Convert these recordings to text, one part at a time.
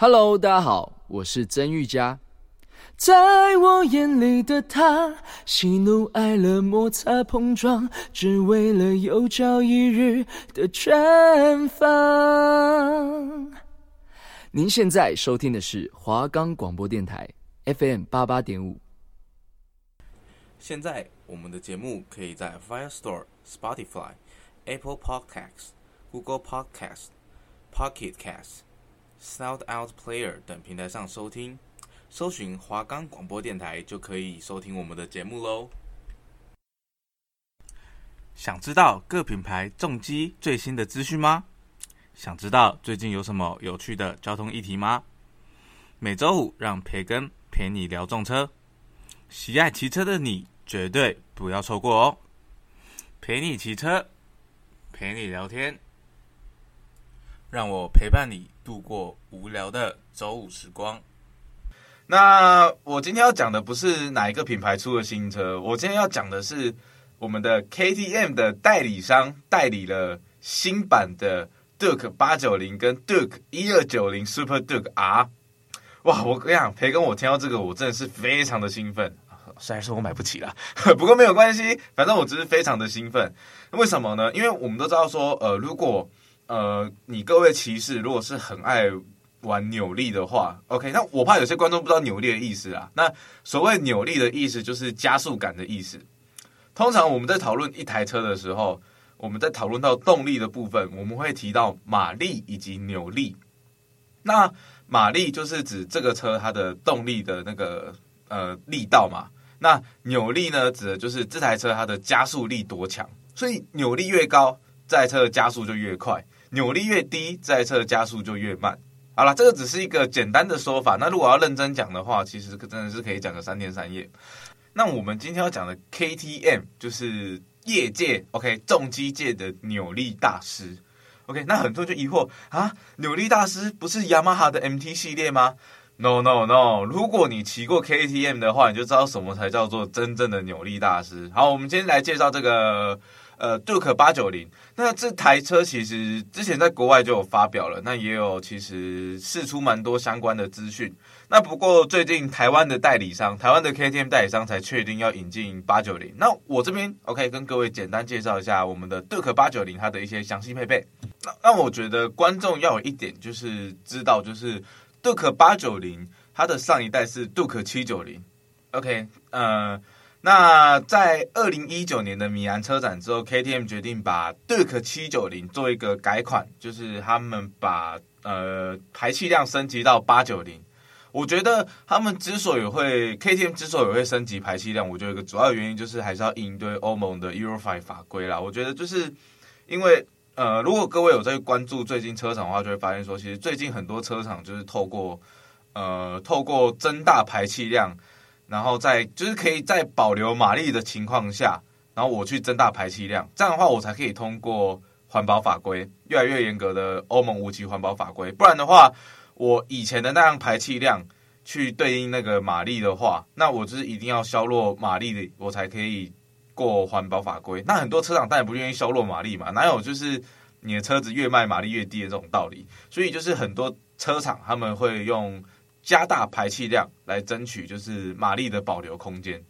Hello，大家好，我是曾玉佳。在我眼里的他，喜怒哀乐摩擦碰撞，只为了有朝一日的绽放。您现在收听的是华冈广播电台 FM 八八点五。现在我们的节目可以在 Firestore、Spotify、Apple Podcasts、Google Podcasts、Pocket Casts。Sound Out Player 等平台上收听，搜寻华冈广播电台就可以收听我们的节目喽。想知道各品牌重机最新的资讯吗？想知道最近有什么有趣的交通议题吗？每周五让培根陪你聊重车，喜爱骑车的你绝对不要错过哦！陪你骑车，陪你聊天。让我陪伴你度过无聊的周五时光。那我今天要讲的不是哪一个品牌出的新车，我今天要讲的是我们的 KTM 的代理商代理了新版的 Duke 八九零跟 Duke 一二九零 Super Duke R。哇，我跟你讲，培根，我听到这个，我真的是非常的兴奋。虽然说我买不起了，不过没有关系，反正我只是非常的兴奋。为什么呢？因为我们都知道说，呃，如果呃，你各位骑士如果是很爱玩扭力的话，OK，那我怕有些观众不知道扭力的意思啊。那所谓扭力的意思就是加速感的意思。通常我们在讨论一台车的时候，我们在讨论到动力的部分，我们会提到马力以及扭力。那马力就是指这个车它的动力的那个呃力道嘛。那扭力呢，指的就是这台车它的加速力多强。所以扭力越高，这台车的加速就越快。扭力越低，这台车的加速就越慢。好了，这个只是一个简单的说法。那如果要认真讲的话，其实真的是可以讲个三天三夜。那我们今天要讲的 KTM 就是业界 OK 重机界的扭力大师。OK，那很多人就疑惑啊，扭力大师不是雅马哈的 MT 系列吗？No No No，如果你骑过 KTM 的话，你就知道什么才叫做真正的扭力大师。好，我们今天来介绍这个。呃，Duke 八九零，那这台车其实之前在国外就有发表了，那也有其实释出蛮多相关的资讯。那不过最近台湾的代理商，台湾的 KTM 代理商才确定要引进八九零。那我这边 OK 跟各位简单介绍一下我们的 Duke 八九零它的一些详细配备。那那我觉得观众要有一点就是知道，就是 Duke 八九零它的上一代是 Duke 七九零，OK，呃。那在二零一九年的米兰车展之后，KTM 决定把 Duke 七九零做一个改款，就是他们把呃排气量升级到八九零。我觉得他们之所以会 KTM 之所以会升级排气量，我觉得一个主要原因就是还是要应对欧盟的 Euro Five 法规啦。我觉得就是因为呃，如果各位有在关注最近车厂的话，就会发现说，其实最近很多车厂就是透过呃透过增大排气量。然后在就是可以在保留马力的情况下，然后我去增大排气量，这样的话我才可以通过环保法规，越来越严格的欧盟无级环保法规。不然的话，我以前的那样排气量去对应那个马力的话，那我就是一定要削弱马力的，我才可以过环保法规。那很多车厂当然不愿意削弱马力嘛，哪有就是你的车子越卖马力越低的这种道理？所以就是很多车厂他们会用。加大排气量来争取就是马力的保留空间。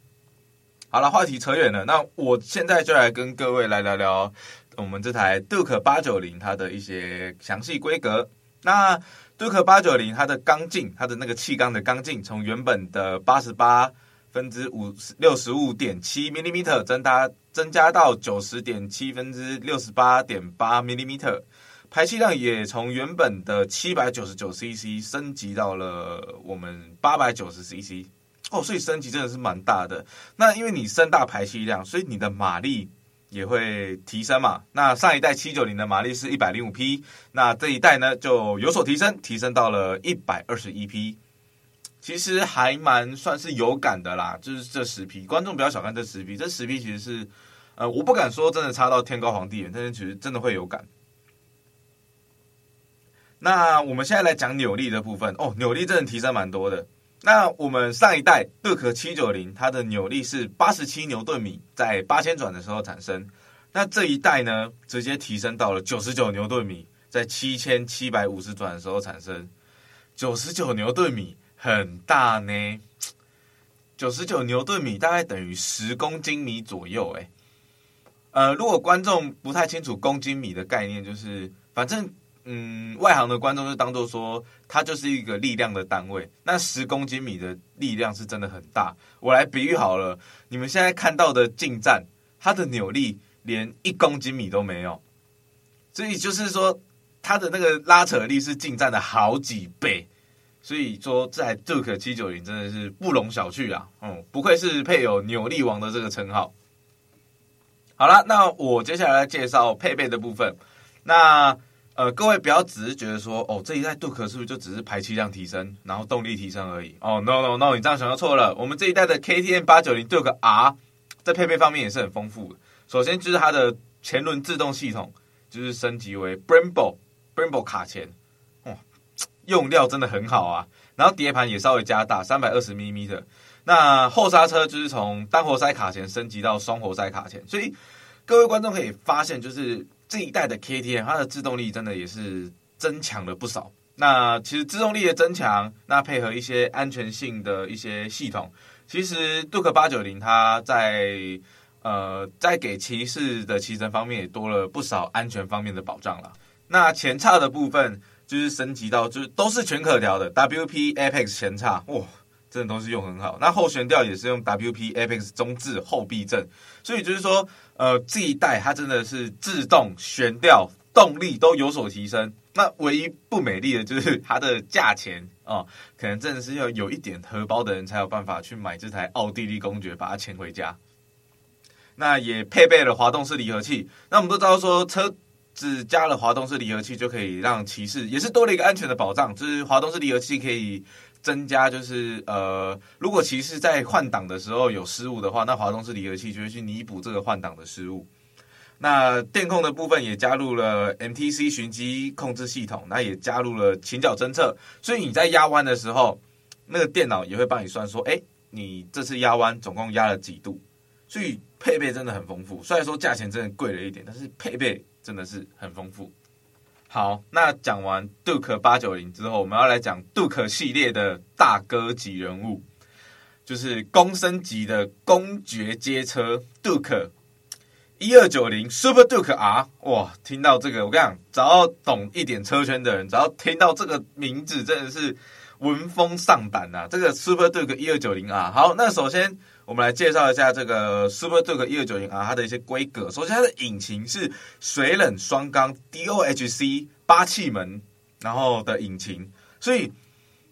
好了，话题扯远了，那我现在就来跟各位来聊聊我们这台 Duke 八九零它的一些详细规格。那 Duke 八九零它的缸径，它的那个气缸的缸径，从原本的八十八分之五六十五点七 millimeter 增大增加到九十点七分之六十八点八 millimeter。排气量也从原本的七百九十九 CC 升级到了我们八百九十 CC 哦，所以升级真的是蛮大的。那因为你升大排气量，所以你的马力也会提升嘛。那上一代七九零的马力是一百零五匹，那这一代呢就有所提升，提升到了一百二十一匹。其实还蛮算是有感的啦，就是这十匹，观众不要小看这十匹，这十匹其实是呃，我不敢说真的差到天高皇帝远，但是其实真的会有感。那我们现在来讲扭力的部分哦，扭力真的提升蛮多的。那我们上一代杜克七九零，它的扭力是八十七牛顿米，在八千转的时候产生。那这一代呢，直接提升到了九十九牛顿米，在七千七百五十转的时候产生。九十九牛顿米很大呢，九十九牛顿米大概等于十公斤米左右。哎，呃，如果观众不太清楚公斤米的概念，就是反正嗯，外行的观众就当做说它就是一个力量的单位。那十公斤米的力量是真的很大。我来比喻好了，你们现在看到的近战，它的扭力连一公斤米都没有，所以就是说。它的那个拉扯力是近战的好几倍，所以说这台 Duke 七九零真的是不容小觑啊！嗯，不愧是配有扭力王的这个称号。好了，那我接下来介绍配备的部分。那呃，各位不要只是觉得说，哦，这一代杜克是不是就只是排气量提升，然后动力提升而已？哦，no no no，你这样想就错了。我们这一代的 KTM 八九零 Duke R 在配备方面也是很丰富的。首先就是它的前轮制动系统，就是升级为 Brembo。Brembo 卡钳，哇，用料真的很好啊。然后碟盘也稍微加大，三百二十 mm 的。那后刹车就是从单活塞卡钳升级到双活塞卡钳，所以各位观众可以发现，就是这一代的 KTM 它的制动力真的也是增强了不少。那其实制动力的增强，那配合一些安全性的一些系统，其实杜克八九零它在呃在给骑士的骑乘方面也多了不少安全方面的保障了。那前叉的部分就是升级到，就是都是全可调的 WP Apex 前叉，哇，真的都是用很好。那后悬吊也是用 WP Apex 中置后避震，所以就是说，呃，这一代它真的是自动悬吊动力都有所提升。那唯一不美丽的就是它的价钱哦，可能真的是要有一点荷包的人才有办法去买这台奥地利公爵，把它牵回家。那也配备了滑动式离合器。那我们都知道说车。子加了滑动式离合器就可以让骑士也是多了一个安全的保障，就是滑动式离合器可以增加，就是呃，如果骑士在换挡的时候有失误的话，那滑动式离合器就会去弥补这个换挡的失误。那电控的部分也加入了 MTC 寻迹控制系统，那也加入了倾角侦测，所以你在压弯的时候，那个电脑也会帮你算说，哎，你这次压弯总共压了几度，所以配备真的很丰富。虽然说价钱真的贵了一点，但是配备。真的是很丰富。好，那讲完 Duke 八九零之后，我们要来讲 Duke 系列的大哥级人物，就是公升级的公爵街车 Duke 一二九零 Super Duke R。哇，听到这个，我跟你讲，只要懂一点车圈的人，只要听到这个名字，真的是闻风丧胆呐。这个 Super Duke 一二九零啊。好，那首先。我们来介绍一下这个 Super Duke 一二九零 R 它的一些规格。首先，它的引擎是水冷双缸 DOHC 八气门，然后的引擎。所以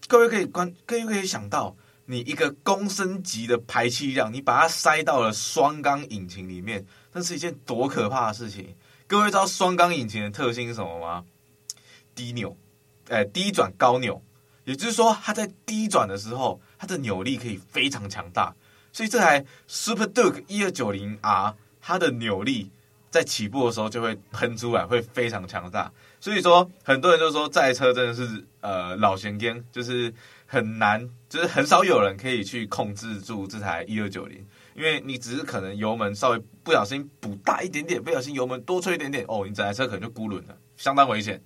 各位可以观，各位可以想到，你一个公升级的排气量，你把它塞到了双缸引擎里面，那是一件多可怕的事情。各位知道双缸引擎的特性是什么吗？低扭，哎，低转高扭，也就是说，它在低转的时候，它的扭力可以非常强大。所以这台 Super Duke 一二九零 R 它的扭力在起步的时候就会喷出来，会非常强大。所以说很多人就说这台车真的是呃老嫌惊，就是很难，就是很少有人可以去控制住这台一二九零，因为你只是可能油门稍微不小心补大一点点，不小心油门多吹一点点，哦，你整台车可能就孤轮了，相当危险。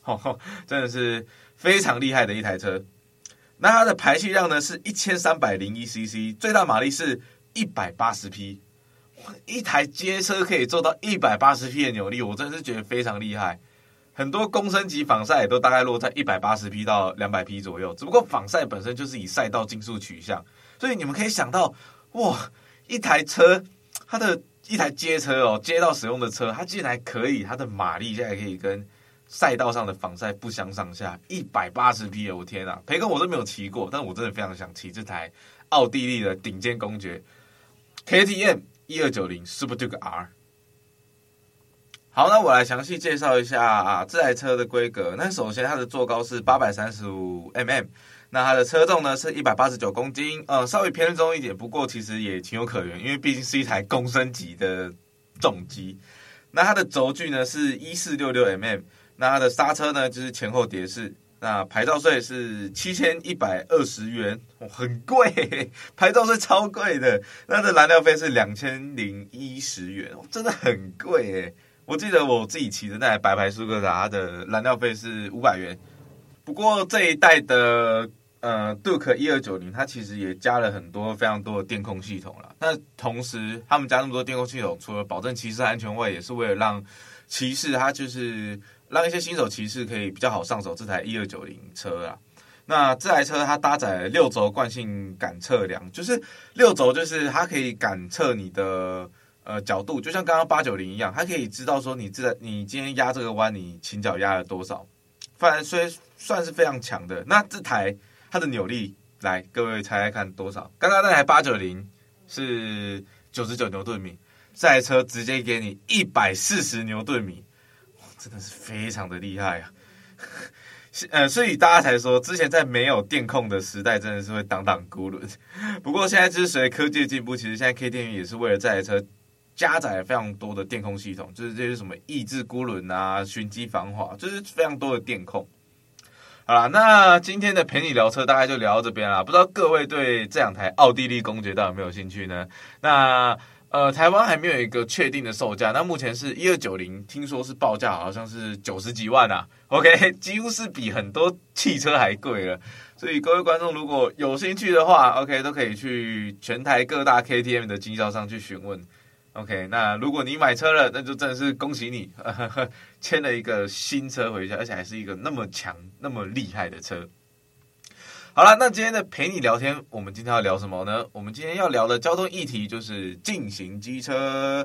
吼吼，真的是非常厉害的一台车。那它的排气量呢是一千三百零一 CC，最大马力是一百八十匹，一台街车可以做到一百八十匹的扭力，我真的是觉得非常厉害。很多公升级仿赛都大概落在一百八十匹到两百匹左右，只不过仿赛本身就是以赛道竞速取向，所以你们可以想到，哇，一台车，它的一台街车哦，街道使用的车，它竟然可以，它的马力现在可以跟。赛道上的仿赛不相上下，一百八十匹，我天啊！培根我都没有骑过，但我真的非常想骑这台奥地利的顶尖公爵 KTM 一二九零 Super Duke R。好，那我来详细介绍一下啊这台车的规格。那首先它的座高是八百三十五 mm，那它的车重呢是一百八十九公斤，呃，稍微偏重一点，不过其实也情有可原，因为毕竟是一台公升级的重机。那它的轴距呢是一四六六 mm。那它的刹车呢，就是前后碟式。那牌照税是七千一百二十元，很贵，牌照税超贵的。那它的燃料费是两千零一十元，真的很贵诶。我记得我自己骑的那台白牌苏格达，的燃料费是五百元，不过这一代的呃杜克一二九零，它其实也加了很多非常多的电控系统了。那同时，他们加那么多电控系统，除了保证骑士安全外，也是为了让骑士他就是让一些新手骑士可以比较好上手这台一二九零车啊。那这台车它搭载六轴惯性感测量，就是六轴就是它可以感测你的呃角度，就像刚刚八九零一样，它可以知道说你这你今天压这个弯，你倾角压了多少。反正虽算是非常强的，那这台它的扭力，来各位猜猜看多少？刚刚那台八九零是九十九牛顿米，这台车直接给你一百四十牛顿米，真的是非常的厉害啊！呃，所以大家才说，之前在没有电控的时代，真的是会挡挡孤轮。不过现在就是随着科技进步，其实现在 KTM 也是为了这台车。加载了非常多的电控系统，就是这些什么抑制孤轮啊、循迹防滑，就是非常多的电控。好啦，那今天的陪你聊车大概就聊到这边啦。不知道各位对这两台奥地利公爵到底有没有兴趣呢？那呃，台湾还没有一个确定的售价，那目前是一二九零，听说是报价好像是九十几万啊。OK，几乎是比很多汽车还贵了。所以各位观众如果有兴趣的话，OK，都可以去全台各大 KTM 的经销商去询问。OK，那如果你买车了，那就真的是恭喜你，签了一个新车回家，而且还是一个那么强、那么厉害的车。好了，那今天的陪你聊天，我们今天要聊什么呢？我们今天要聊的交通议题就是禁行机车。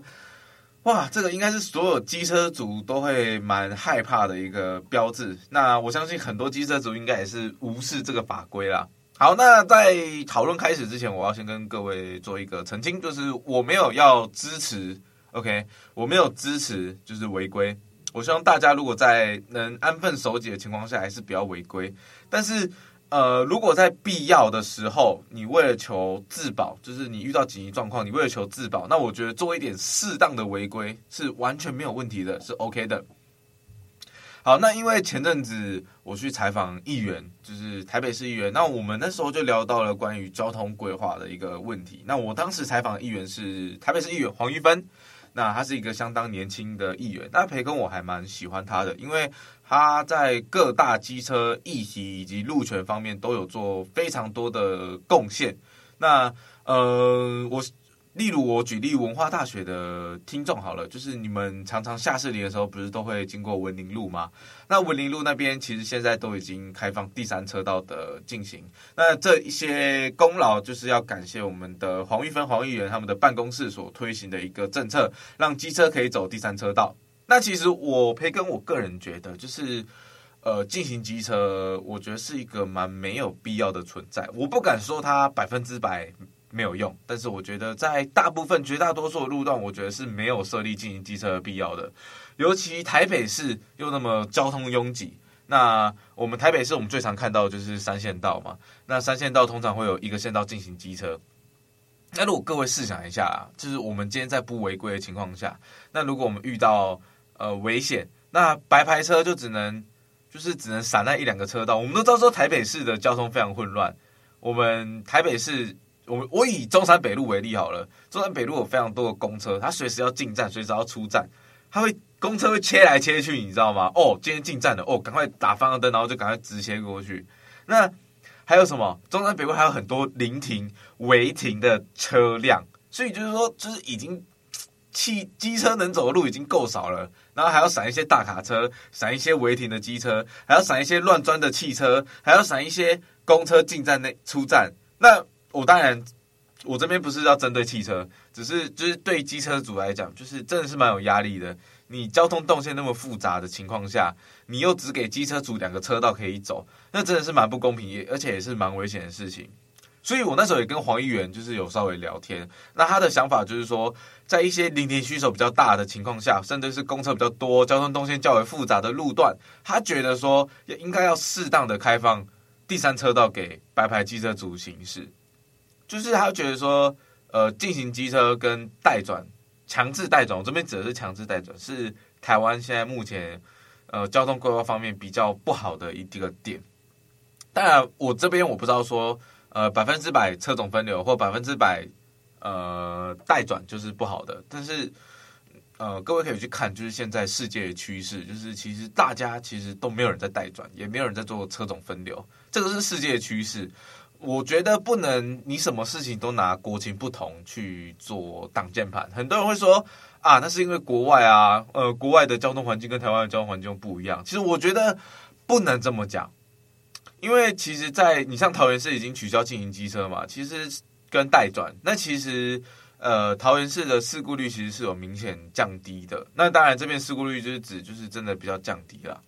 哇，这个应该是所有机车族都会蛮害怕的一个标志。那我相信很多机车族应该也是无视这个法规啦。好，那在讨论开始之前，我要先跟各位做一个澄清，就是我没有要支持，OK，我没有支持就是违规。我希望大家如果在能安分守己的情况下，还是不要违规。但是，呃，如果在必要的时候，你为了求自保，就是你遇到紧急状况，你为了求自保，那我觉得做一点适当的违规是完全没有问题的，是 OK 的。好，那因为前阵子我去采访议员，就是台北市议员，那我们那时候就聊到了关于交通规划的一个问题。那我当时采访议员是台北市议员黄玉芬，那他是一个相当年轻的议员。那培根我还蛮喜欢他的，因为他在各大机车议题以及路权方面都有做非常多的贡献。那呃，我。例如，我举例文化大学的听众好了，就是你们常常下士林的时候，不是都会经过文林路吗？那文林路那边其实现在都已经开放第三车道的进行。那这一些功劳就是要感谢我们的黄玉芬黄议员他们的办公室所推行的一个政策，让机车可以走第三车道。那其实我培根我个人觉得，就是呃，进行机车，我觉得是一个蛮没有必要的存在。我不敢说它百分之百。没有用，但是我觉得在大部分、绝大多数的路段，我觉得是没有设立进行机车的必要的。尤其台北市又那么交通拥挤，那我们台北市我们最常看到的就是三线道嘛。那三线道通常会有一个线道进行机车。那如果各位试想一下，就是我们今天在不违规的情况下，那如果我们遇到呃危险，那白牌车就只能就是只能闪那一两个车道。我们都知道说台北市的交通非常混乱，我们台北市。我我以中山北路为例好了，中山北路有非常多的公车，它随时要进站，随时要出站，它会公车会切来切去，你知道吗？哦，今天进站了，哦，赶快打方向灯，然后就赶快直切过去。那还有什么？中山北路还有很多临停、违停的车辆，所以就是说，就是已经汽机车能走的路已经够少了，然后还要闪一些大卡车，闪一些违停的机车，还要闪一些乱钻的汽车，还要闪一些公车进站内出站，那。我当然，我这边不是要针对汽车，只是就是对机车主来讲，就是真的是蛮有压力的。你交通动线那么复杂的情况下，你又只给机车主两个车道可以走，那真的是蛮不公平，而且也是蛮危险的事情。所以我那时候也跟黄议员就是有稍微聊天，那他的想法就是说，在一些临停需求比较大的情况下，甚至是公车比较多、交通动线较为复杂的路段，他觉得说应该要适当的开放第三车道给白牌机车主行驶。就是他觉得说，呃，进行机车跟待转、强制待转，我这边指的是强制待转，是台湾现在目前呃交通规划方面比较不好的一个点。当然，我这边我不知道说，呃，百分之百车种分流或百分之百呃待转就是不好的，但是呃，各位可以去看，就是现在世界的趋势，就是其实大家其实都没有人在待转，也没有人在做车种分流，这个是世界的趋势。我觉得不能你什么事情都拿国情不同去做挡箭牌。很多人会说啊，那是因为国外啊，呃，国外的交通环境跟台湾的交通环境不一样。其实我觉得不能这么讲，因为其实，在你像桃园市已经取消禁行机车嘛，其实跟待转，那其实呃，桃园市的事故率其实是有明显降低的。那当然，这边事故率就是指就是真的比较降低了。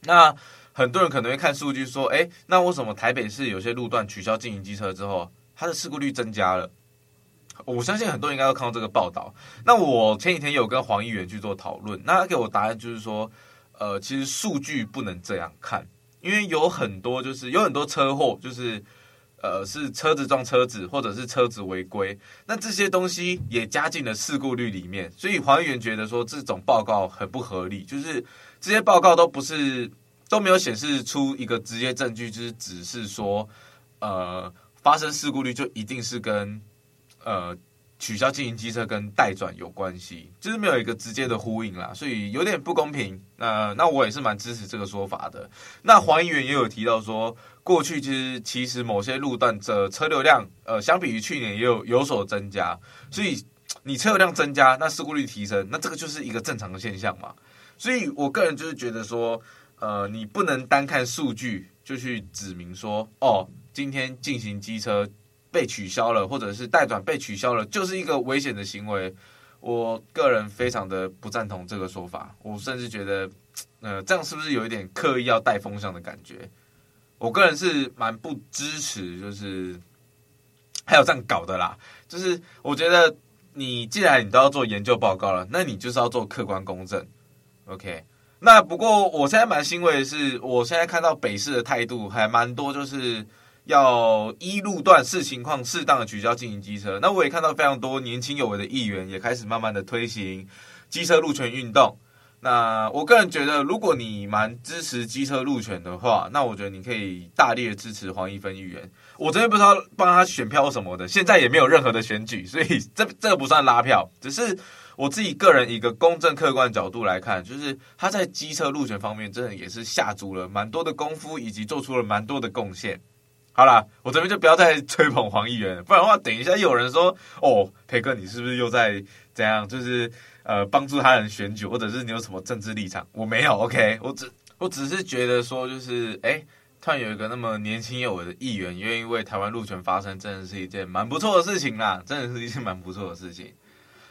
那很多人可能会看数据说，哎，那为什么台北市有些路段取消禁行机车之后，它的事故率增加了？我相信很多人应该都看到这个报道。那我前几天有跟黄议员去做讨论，那他给我答案就是说，呃，其实数据不能这样看，因为有很多就是有很多车祸，就是呃是车子撞车子，或者是车子违规，那这些东西也加进了事故率里面。所以黄议员觉得说这种报告很不合理，就是这些报告都不是。都没有显示出一个直接证据，就是只是说，呃，发生事故率就一定是跟呃取消禁行机车跟待转有关系，就是没有一个直接的呼应啦，所以有点不公平。呃，那我也是蛮支持这个说法的。那黄议员也有提到说，过去其实其实某些路段的车流量，呃，相比于去年也有有所增加，所以你车流量增加，那事故率提升，那这个就是一个正常的现象嘛。所以我个人就是觉得说。呃，你不能单看数据就去指明说，哦，今天进行机车被取消了，或者是代转被取消了，就是一个危险的行为。我个人非常的不赞同这个说法，我甚至觉得，呃，这样是不是有一点刻意要带风向的感觉？我个人是蛮不支持，就是还有这样搞的啦。就是我觉得你既然你都要做研究报告了，那你就是要做客观公正，OK。那不过，我现在蛮欣慰的是，我现在看到北市的态度还蛮多，就是要一路段视情况适当的取消进行机车。那我也看到非常多年轻有为的议员也开始慢慢的推行机车路权运动。那我个人觉得，如果你蛮支持机车路权的话，那我觉得你可以大力的支持黄一芬议员。我这边不知道帮他选票什么的，现在也没有任何的选举，所以这这不算拉票，只是。我自己个人一个公正客观的角度来看，就是他在机车路权方面，真的也是下足了蛮多的功夫，以及做出了蛮多的贡献。好啦，我这边就不要再吹捧黄议员，不然的话，等一下又有人说哦，培哥你是不是又在怎样？就是呃帮助他人选举，或者是你有什么政治立场？我没有，OK，我只我只是觉得说，就是哎，突然有一个那么年轻有为的议员愿意为台湾路权发声，真的是一件蛮不错的事情啦，真的是一件蛮不错的事情。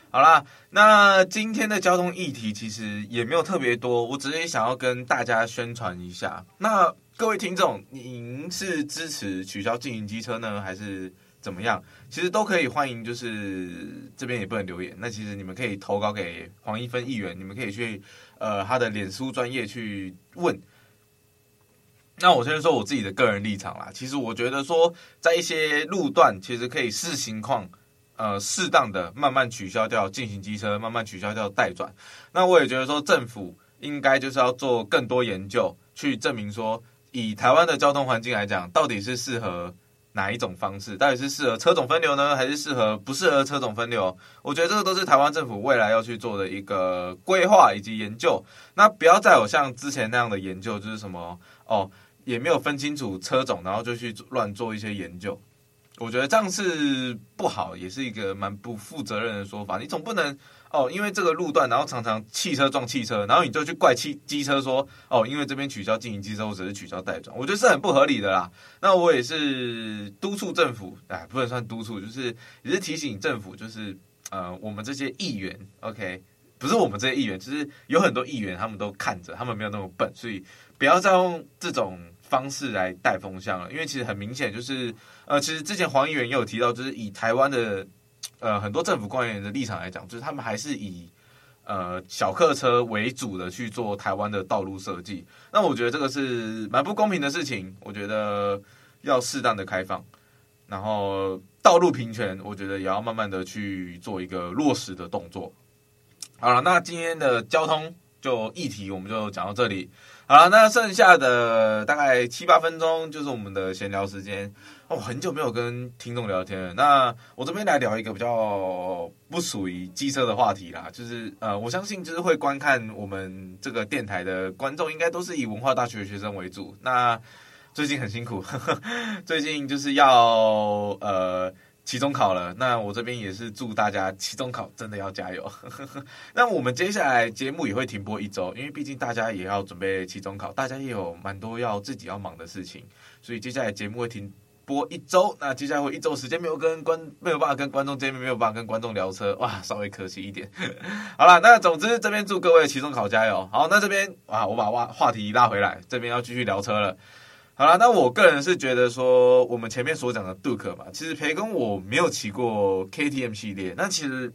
好啦，那今天的交通议题其实也没有特别多，我只是想要跟大家宣传一下。那各位听众，您是支持取消禁行机车呢，还是怎么样？其实都可以欢迎，就是这边也不能留言。那其实你们可以投稿给黄一芬议员，你们可以去呃他的脸书专业去问。那我先说我自己的个人立场啦，其实我觉得说在一些路段，其实可以视情况。呃，适当的慢慢取消掉禁行机车，慢慢取消掉待转。那我也觉得说，政府应该就是要做更多研究，去证明说，以台湾的交通环境来讲，到底是适合哪一种方式？到底是适合车种分流呢，还是适合不适合车种分流？我觉得这个都是台湾政府未来要去做的一个规划以及研究。那不要再有像之前那样的研究，就是什么哦，也没有分清楚车种，然后就去乱做一些研究。我觉得这样是不好，也是一个蛮不负责任的说法。你总不能哦，因为这个路段，然后常常汽车撞汽车，然后你就去怪汽机车说哦，因为这边取消经营机车或者是取消代转，我觉得是很不合理的啦。那我也是督促政府，哎，不能算督促，就是也是提醒政府，就是呃，我们这些议员，OK，不是我们这些议员，就是有很多议员，他们都看着，他们没有那么笨，所以不要再用这种方式来带风向了，因为其实很明显就是。呃，其实之前黄议员也有提到，就是以台湾的呃很多政府官员的立场来讲，就是他们还是以呃小客车为主的去做台湾的道路设计。那我觉得这个是蛮不公平的事情。我觉得要适当的开放，然后道路平权，我觉得也要慢慢的去做一个落实的动作。好了，那今天的交通就议题我们就讲到这里。好了，那剩下的大概七八分钟就是我们的闲聊时间。哦，很久没有跟听众聊天了。那我这边来聊一个比较不属于机车的话题啦，就是呃，我相信就是会观看我们这个电台的观众，应该都是以文化大学的学生为主。那最近很辛苦，呵 呵最近就是要呃。期中考了，那我这边也是祝大家期中考真的要加油。那我们接下来节目也会停播一周，因为毕竟大家也要准备期中考，大家也有蛮多要自己要忙的事情，所以接下来节目会停播一周。那接下来会一周时间没有跟观没有办法跟观众见面，没有办法跟观众聊车，哇，稍微可惜一点。好了，那总之这边祝各位期中考加油。好，那这边啊，我把话话题拉回来，这边要继续聊车了。好了，那我个人是觉得说，我们前面所讲的杜克嘛，其实培根我没有骑过 KTM 系列，那其实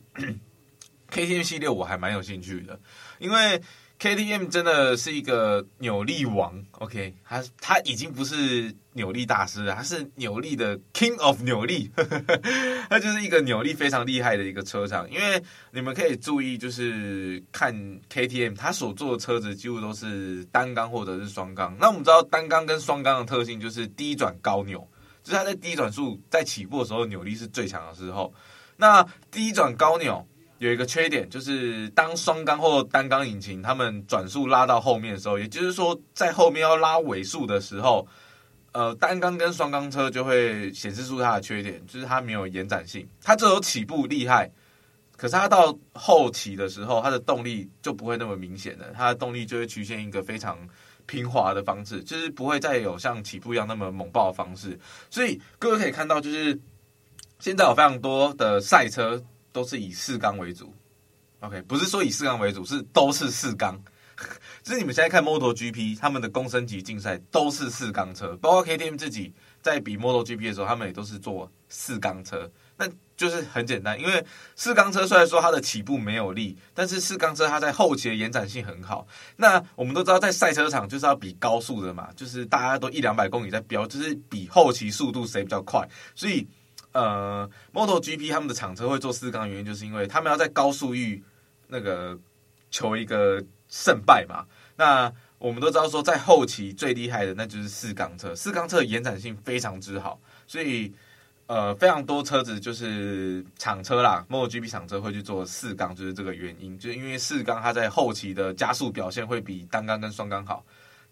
KTM 系列我还蛮有兴趣的，因为。KTM 真的是一个扭力王，OK，他他已经不是扭力大师了，他是扭力的 King of 扭力，他就是一个扭力非常厉害的一个车厂。因为你们可以注意，就是看 KTM，他所做的车子几乎都是单缸或者是双缸。那我们知道单缸跟双缸的特性就是低转高扭，就是它在低转速在起步的时候扭力是最强的时候。那低转高扭。有一个缺点，就是当双缸或单缸引擎，他们转速拉到后面的时候，也就是说，在后面要拉尾速的时候，呃，单缸跟双缸车就会显示出它的缺点，就是它没有延展性。它只有起步厉害，可是它到后期的时候，它的动力就不会那么明显了，它的动力就会曲线一个非常平滑的方式，就是不会再有像起步一样那么猛爆的方式。所以各位可以看到，就是现在有非常多的赛车。都是以四缸为主，OK，不是说以四缸为主，是都是四缸。就是你们现在看 MotoGP，他们的公升级竞赛都是四缸车，包括 KTM 自己在比 MotoGP 的时候，他们也都是做四缸车。那就是很简单，因为四缸车虽然说它的起步没有力，但是四缸车它在后期的延展性很好。那我们都知道，在赛车场就是要比高速的嘛，就是大家都一两百公里在飙，就是比后期速度谁比较快，所以。呃，MotoGP 他们的厂车会做四缸，原因就是因为他们要在高速域那个求一个胜败嘛。那我们都知道说，在后期最厉害的那就是四缸车，四缸车延展性非常之好，所以呃，非常多车子就是厂车啦，MotoGP 厂车会去做四缸，就是这个原因，就是因为四缸它在后期的加速表现会比单缸跟双缸好。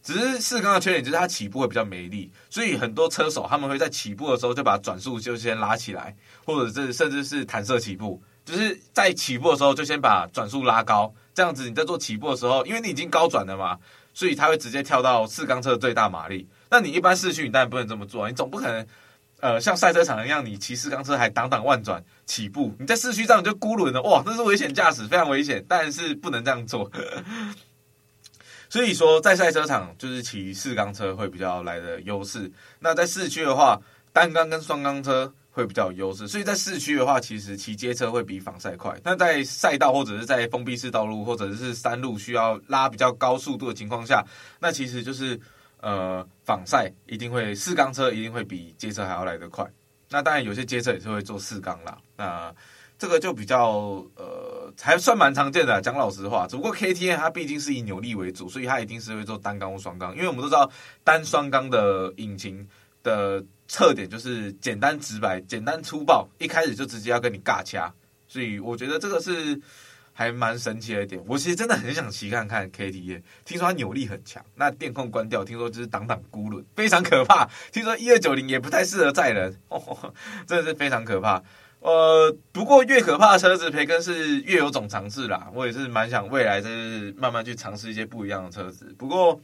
只是四缸的缺点就是它起步会比较没力，所以很多车手他们会在起步的时候就把转速就先拉起来，或者是甚至是弹射起步，就是在起步的时候就先把转速拉高，这样子你在做起步的时候，因为你已经高转了嘛，所以它会直接跳到四缸车的最大马力。那你一般市区你当然不能这么做，你总不可能呃像赛车场一样，你骑四缸车还挡挡万转起步，你在市区这样就孤轮了，哇，这是危险驾驶，非常危险，但是不能这样做。所以说，在赛车场就是骑四缸车会比较来的优势。那在市区的话，单缸跟双缸车会比较有优势。所以在市区的话，其实骑街车会比仿赛快。那在赛道或者是在封闭式道路或者是山路需要拉比较高速度的情况下，那其实就是呃仿赛一定会四缸车一定会比街车还要来得快。那当然有些街车也是会做四缸啦。那这个就比较呃，还算蛮常见的。讲老实话，只不过 KTM 它毕竟是以扭力为主，所以它一定是会做单缸或双缸。因为我们都知道单双缸的引擎的特点就是简单直白、简单粗暴，一开始就直接要跟你尬掐。所以我觉得这个是还蛮神奇的一点。我其实真的很想骑看看 KTM，听说它扭力很强。那电控关掉，听说就是挡挡孤轮，非常可怕。听说一二九零也不太适合载人，哦，真的是非常可怕。呃，不过越可怕的车子，培根是越有种尝试啦。我也是蛮想未来就是慢慢去尝试一些不一样的车子。不过，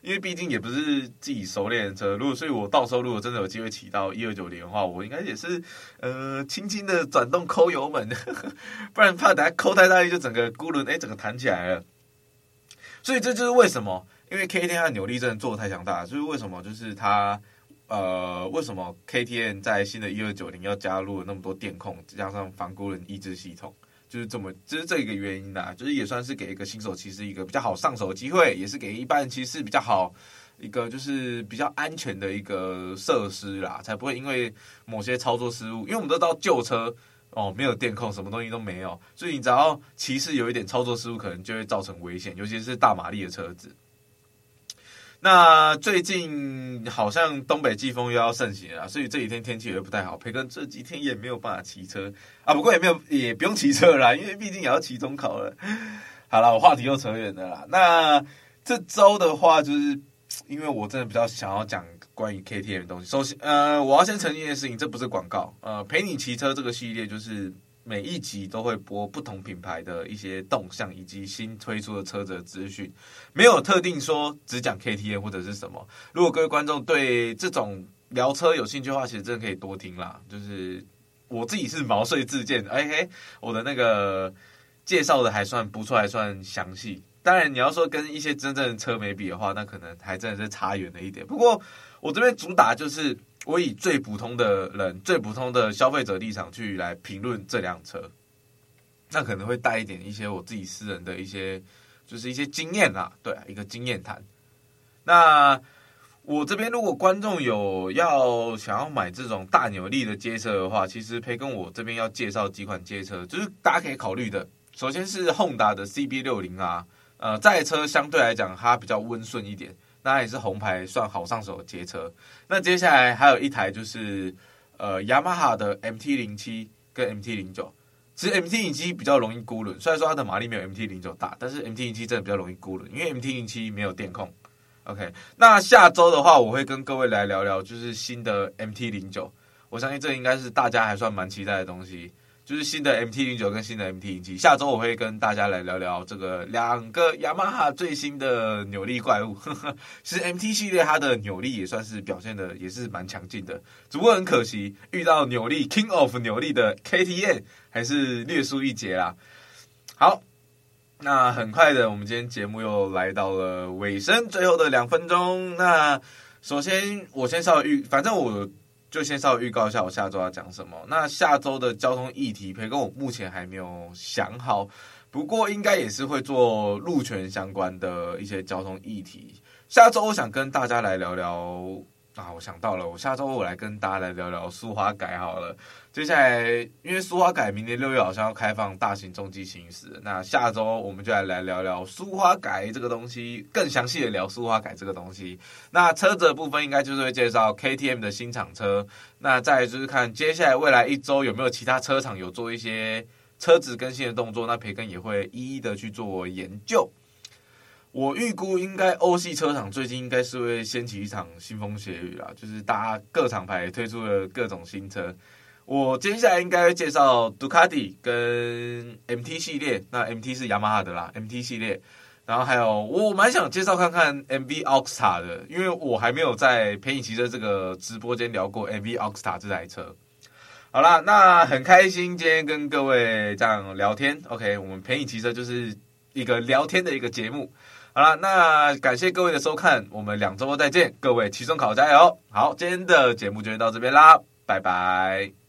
因为毕竟也不是自己熟练的车，如果所以我到时候如果真的有机会骑到一二九零的话，我应该也是呃轻轻的转动抠油门，不然怕等下抠太大力就整个轱辘哎整个弹起来了。所以这就是为什么，因为 KTM 的扭力真的做的太强大了，所以为什么就是它。呃，为什么 KTM 在新的一二九零要加入了那么多电控，加上防孤轮抑制系统，就是这么，就是这一个原因啦，就是也算是给一个新手骑士一个比较好上手的机会，也是给一般骑士比较好一个就是比较安全的一个设施啦，才不会因为某些操作失误，因为我们都知道旧车哦没有电控，什么东西都没有，所以你只要骑士有一点操作失误，可能就会造成危险，尤其是大马力的车子。那最近好像东北季风又要盛行了，所以这几天天气也不太好。培根这几天也没有办法骑车啊，不过也没有也不用骑车啦，因为毕竟也要期中考了。好了，我话题又扯远了啦。那这周的话，就是因为我真的比较想要讲关于 KTM 的东西。首先，呃，我要先澄清一件事情，这不是广告。呃，陪你骑车这个系列就是。每一集都会播不同品牌的一些动向以及新推出的车子的资讯，没有特定说只讲 KTM 或者是什么。如果各位观众对这种聊车有兴趣的话，其实真的可以多听啦。就是我自己是毛遂自荐，哎嘿，我的那个介绍的还算不错，还算详细。当然你要说跟一些真正的车媒比的话，那可能还真的是差远了一点。不过我这边主打就是。我以最普通的人、最普通的消费者立场去来评论这辆车，那可能会带一点一些我自己私人的一些，就是一些经验啊，对，一个经验谈。那我这边如果观众有要想要买这种大扭力的街车的话，其实培根我这边要介绍几款街车，就是大家可以考虑的。首先是本田的 CB 六零啊，呃，这台车相对来讲它比较温顺一点。那也是红牌，算好上手的街车。那接下来还有一台就是，呃，雅马哈的 MT 零七跟 MT 零九。其实 MT 零七比较容易孤轮，虽然说它的马力没有 MT 零九大，但是 MT 零七真的比较容易孤轮，因为 MT 零七没有电控。OK，那下周的话，我会跟各位来聊聊，就是新的 MT 零九。我相信这应该是大家还算蛮期待的东西。就是新的 MT 零九跟新的 MT 零七，下周我会跟大家来聊聊这个两个雅马哈最新的扭力怪物。其实 MT 系列它的扭力也算是表现的也是蛮强劲的，只不过很可惜遇到扭力 King of 扭力的 KTM 还是略输一截啦。好，那很快的，我们今天节目又来到了尾声，最后的两分钟。那首先我先稍微预，反正我。就先稍微预告一下我下周要讲什么。那下周的交通议题，培根我目前还没有想好，不过应该也是会做路权相关的一些交通议题。下周我想跟大家来聊聊。啊，我想到了，我下周我来跟大家来聊聊苏花改好了。接下来，因为苏花改明年六月好像要开放大型重机行驶，那下周我们就来来聊聊苏花改这个东西，更详细的聊苏花改这个东西。那车子的部分应该就是会介绍 KTM 的新厂车，那再就是看接下来未来一周有没有其他车厂有做一些车子更新的动作，那培根也会一一的去做研究。我预估应该欧系车厂最近应该是会掀起一场腥风血雨啦，就是大家各厂牌推出了各种新车。我接下来应该会介绍杜卡迪跟 MT 系列，那 MT 是雅马哈的啦，MT 系列。然后还有我蛮想介绍看看 MV Agusta 的，因为我还没有在陪你骑车这个直播间聊过 MV Agusta 这台车。好啦，那很开心今天跟各位这样聊天。OK，我们陪你骑车就是一个聊天的一个节目。好了，那感谢各位的收看，我们两周后再见，各位期中考加油！好，今天的节目就到这边啦，拜拜。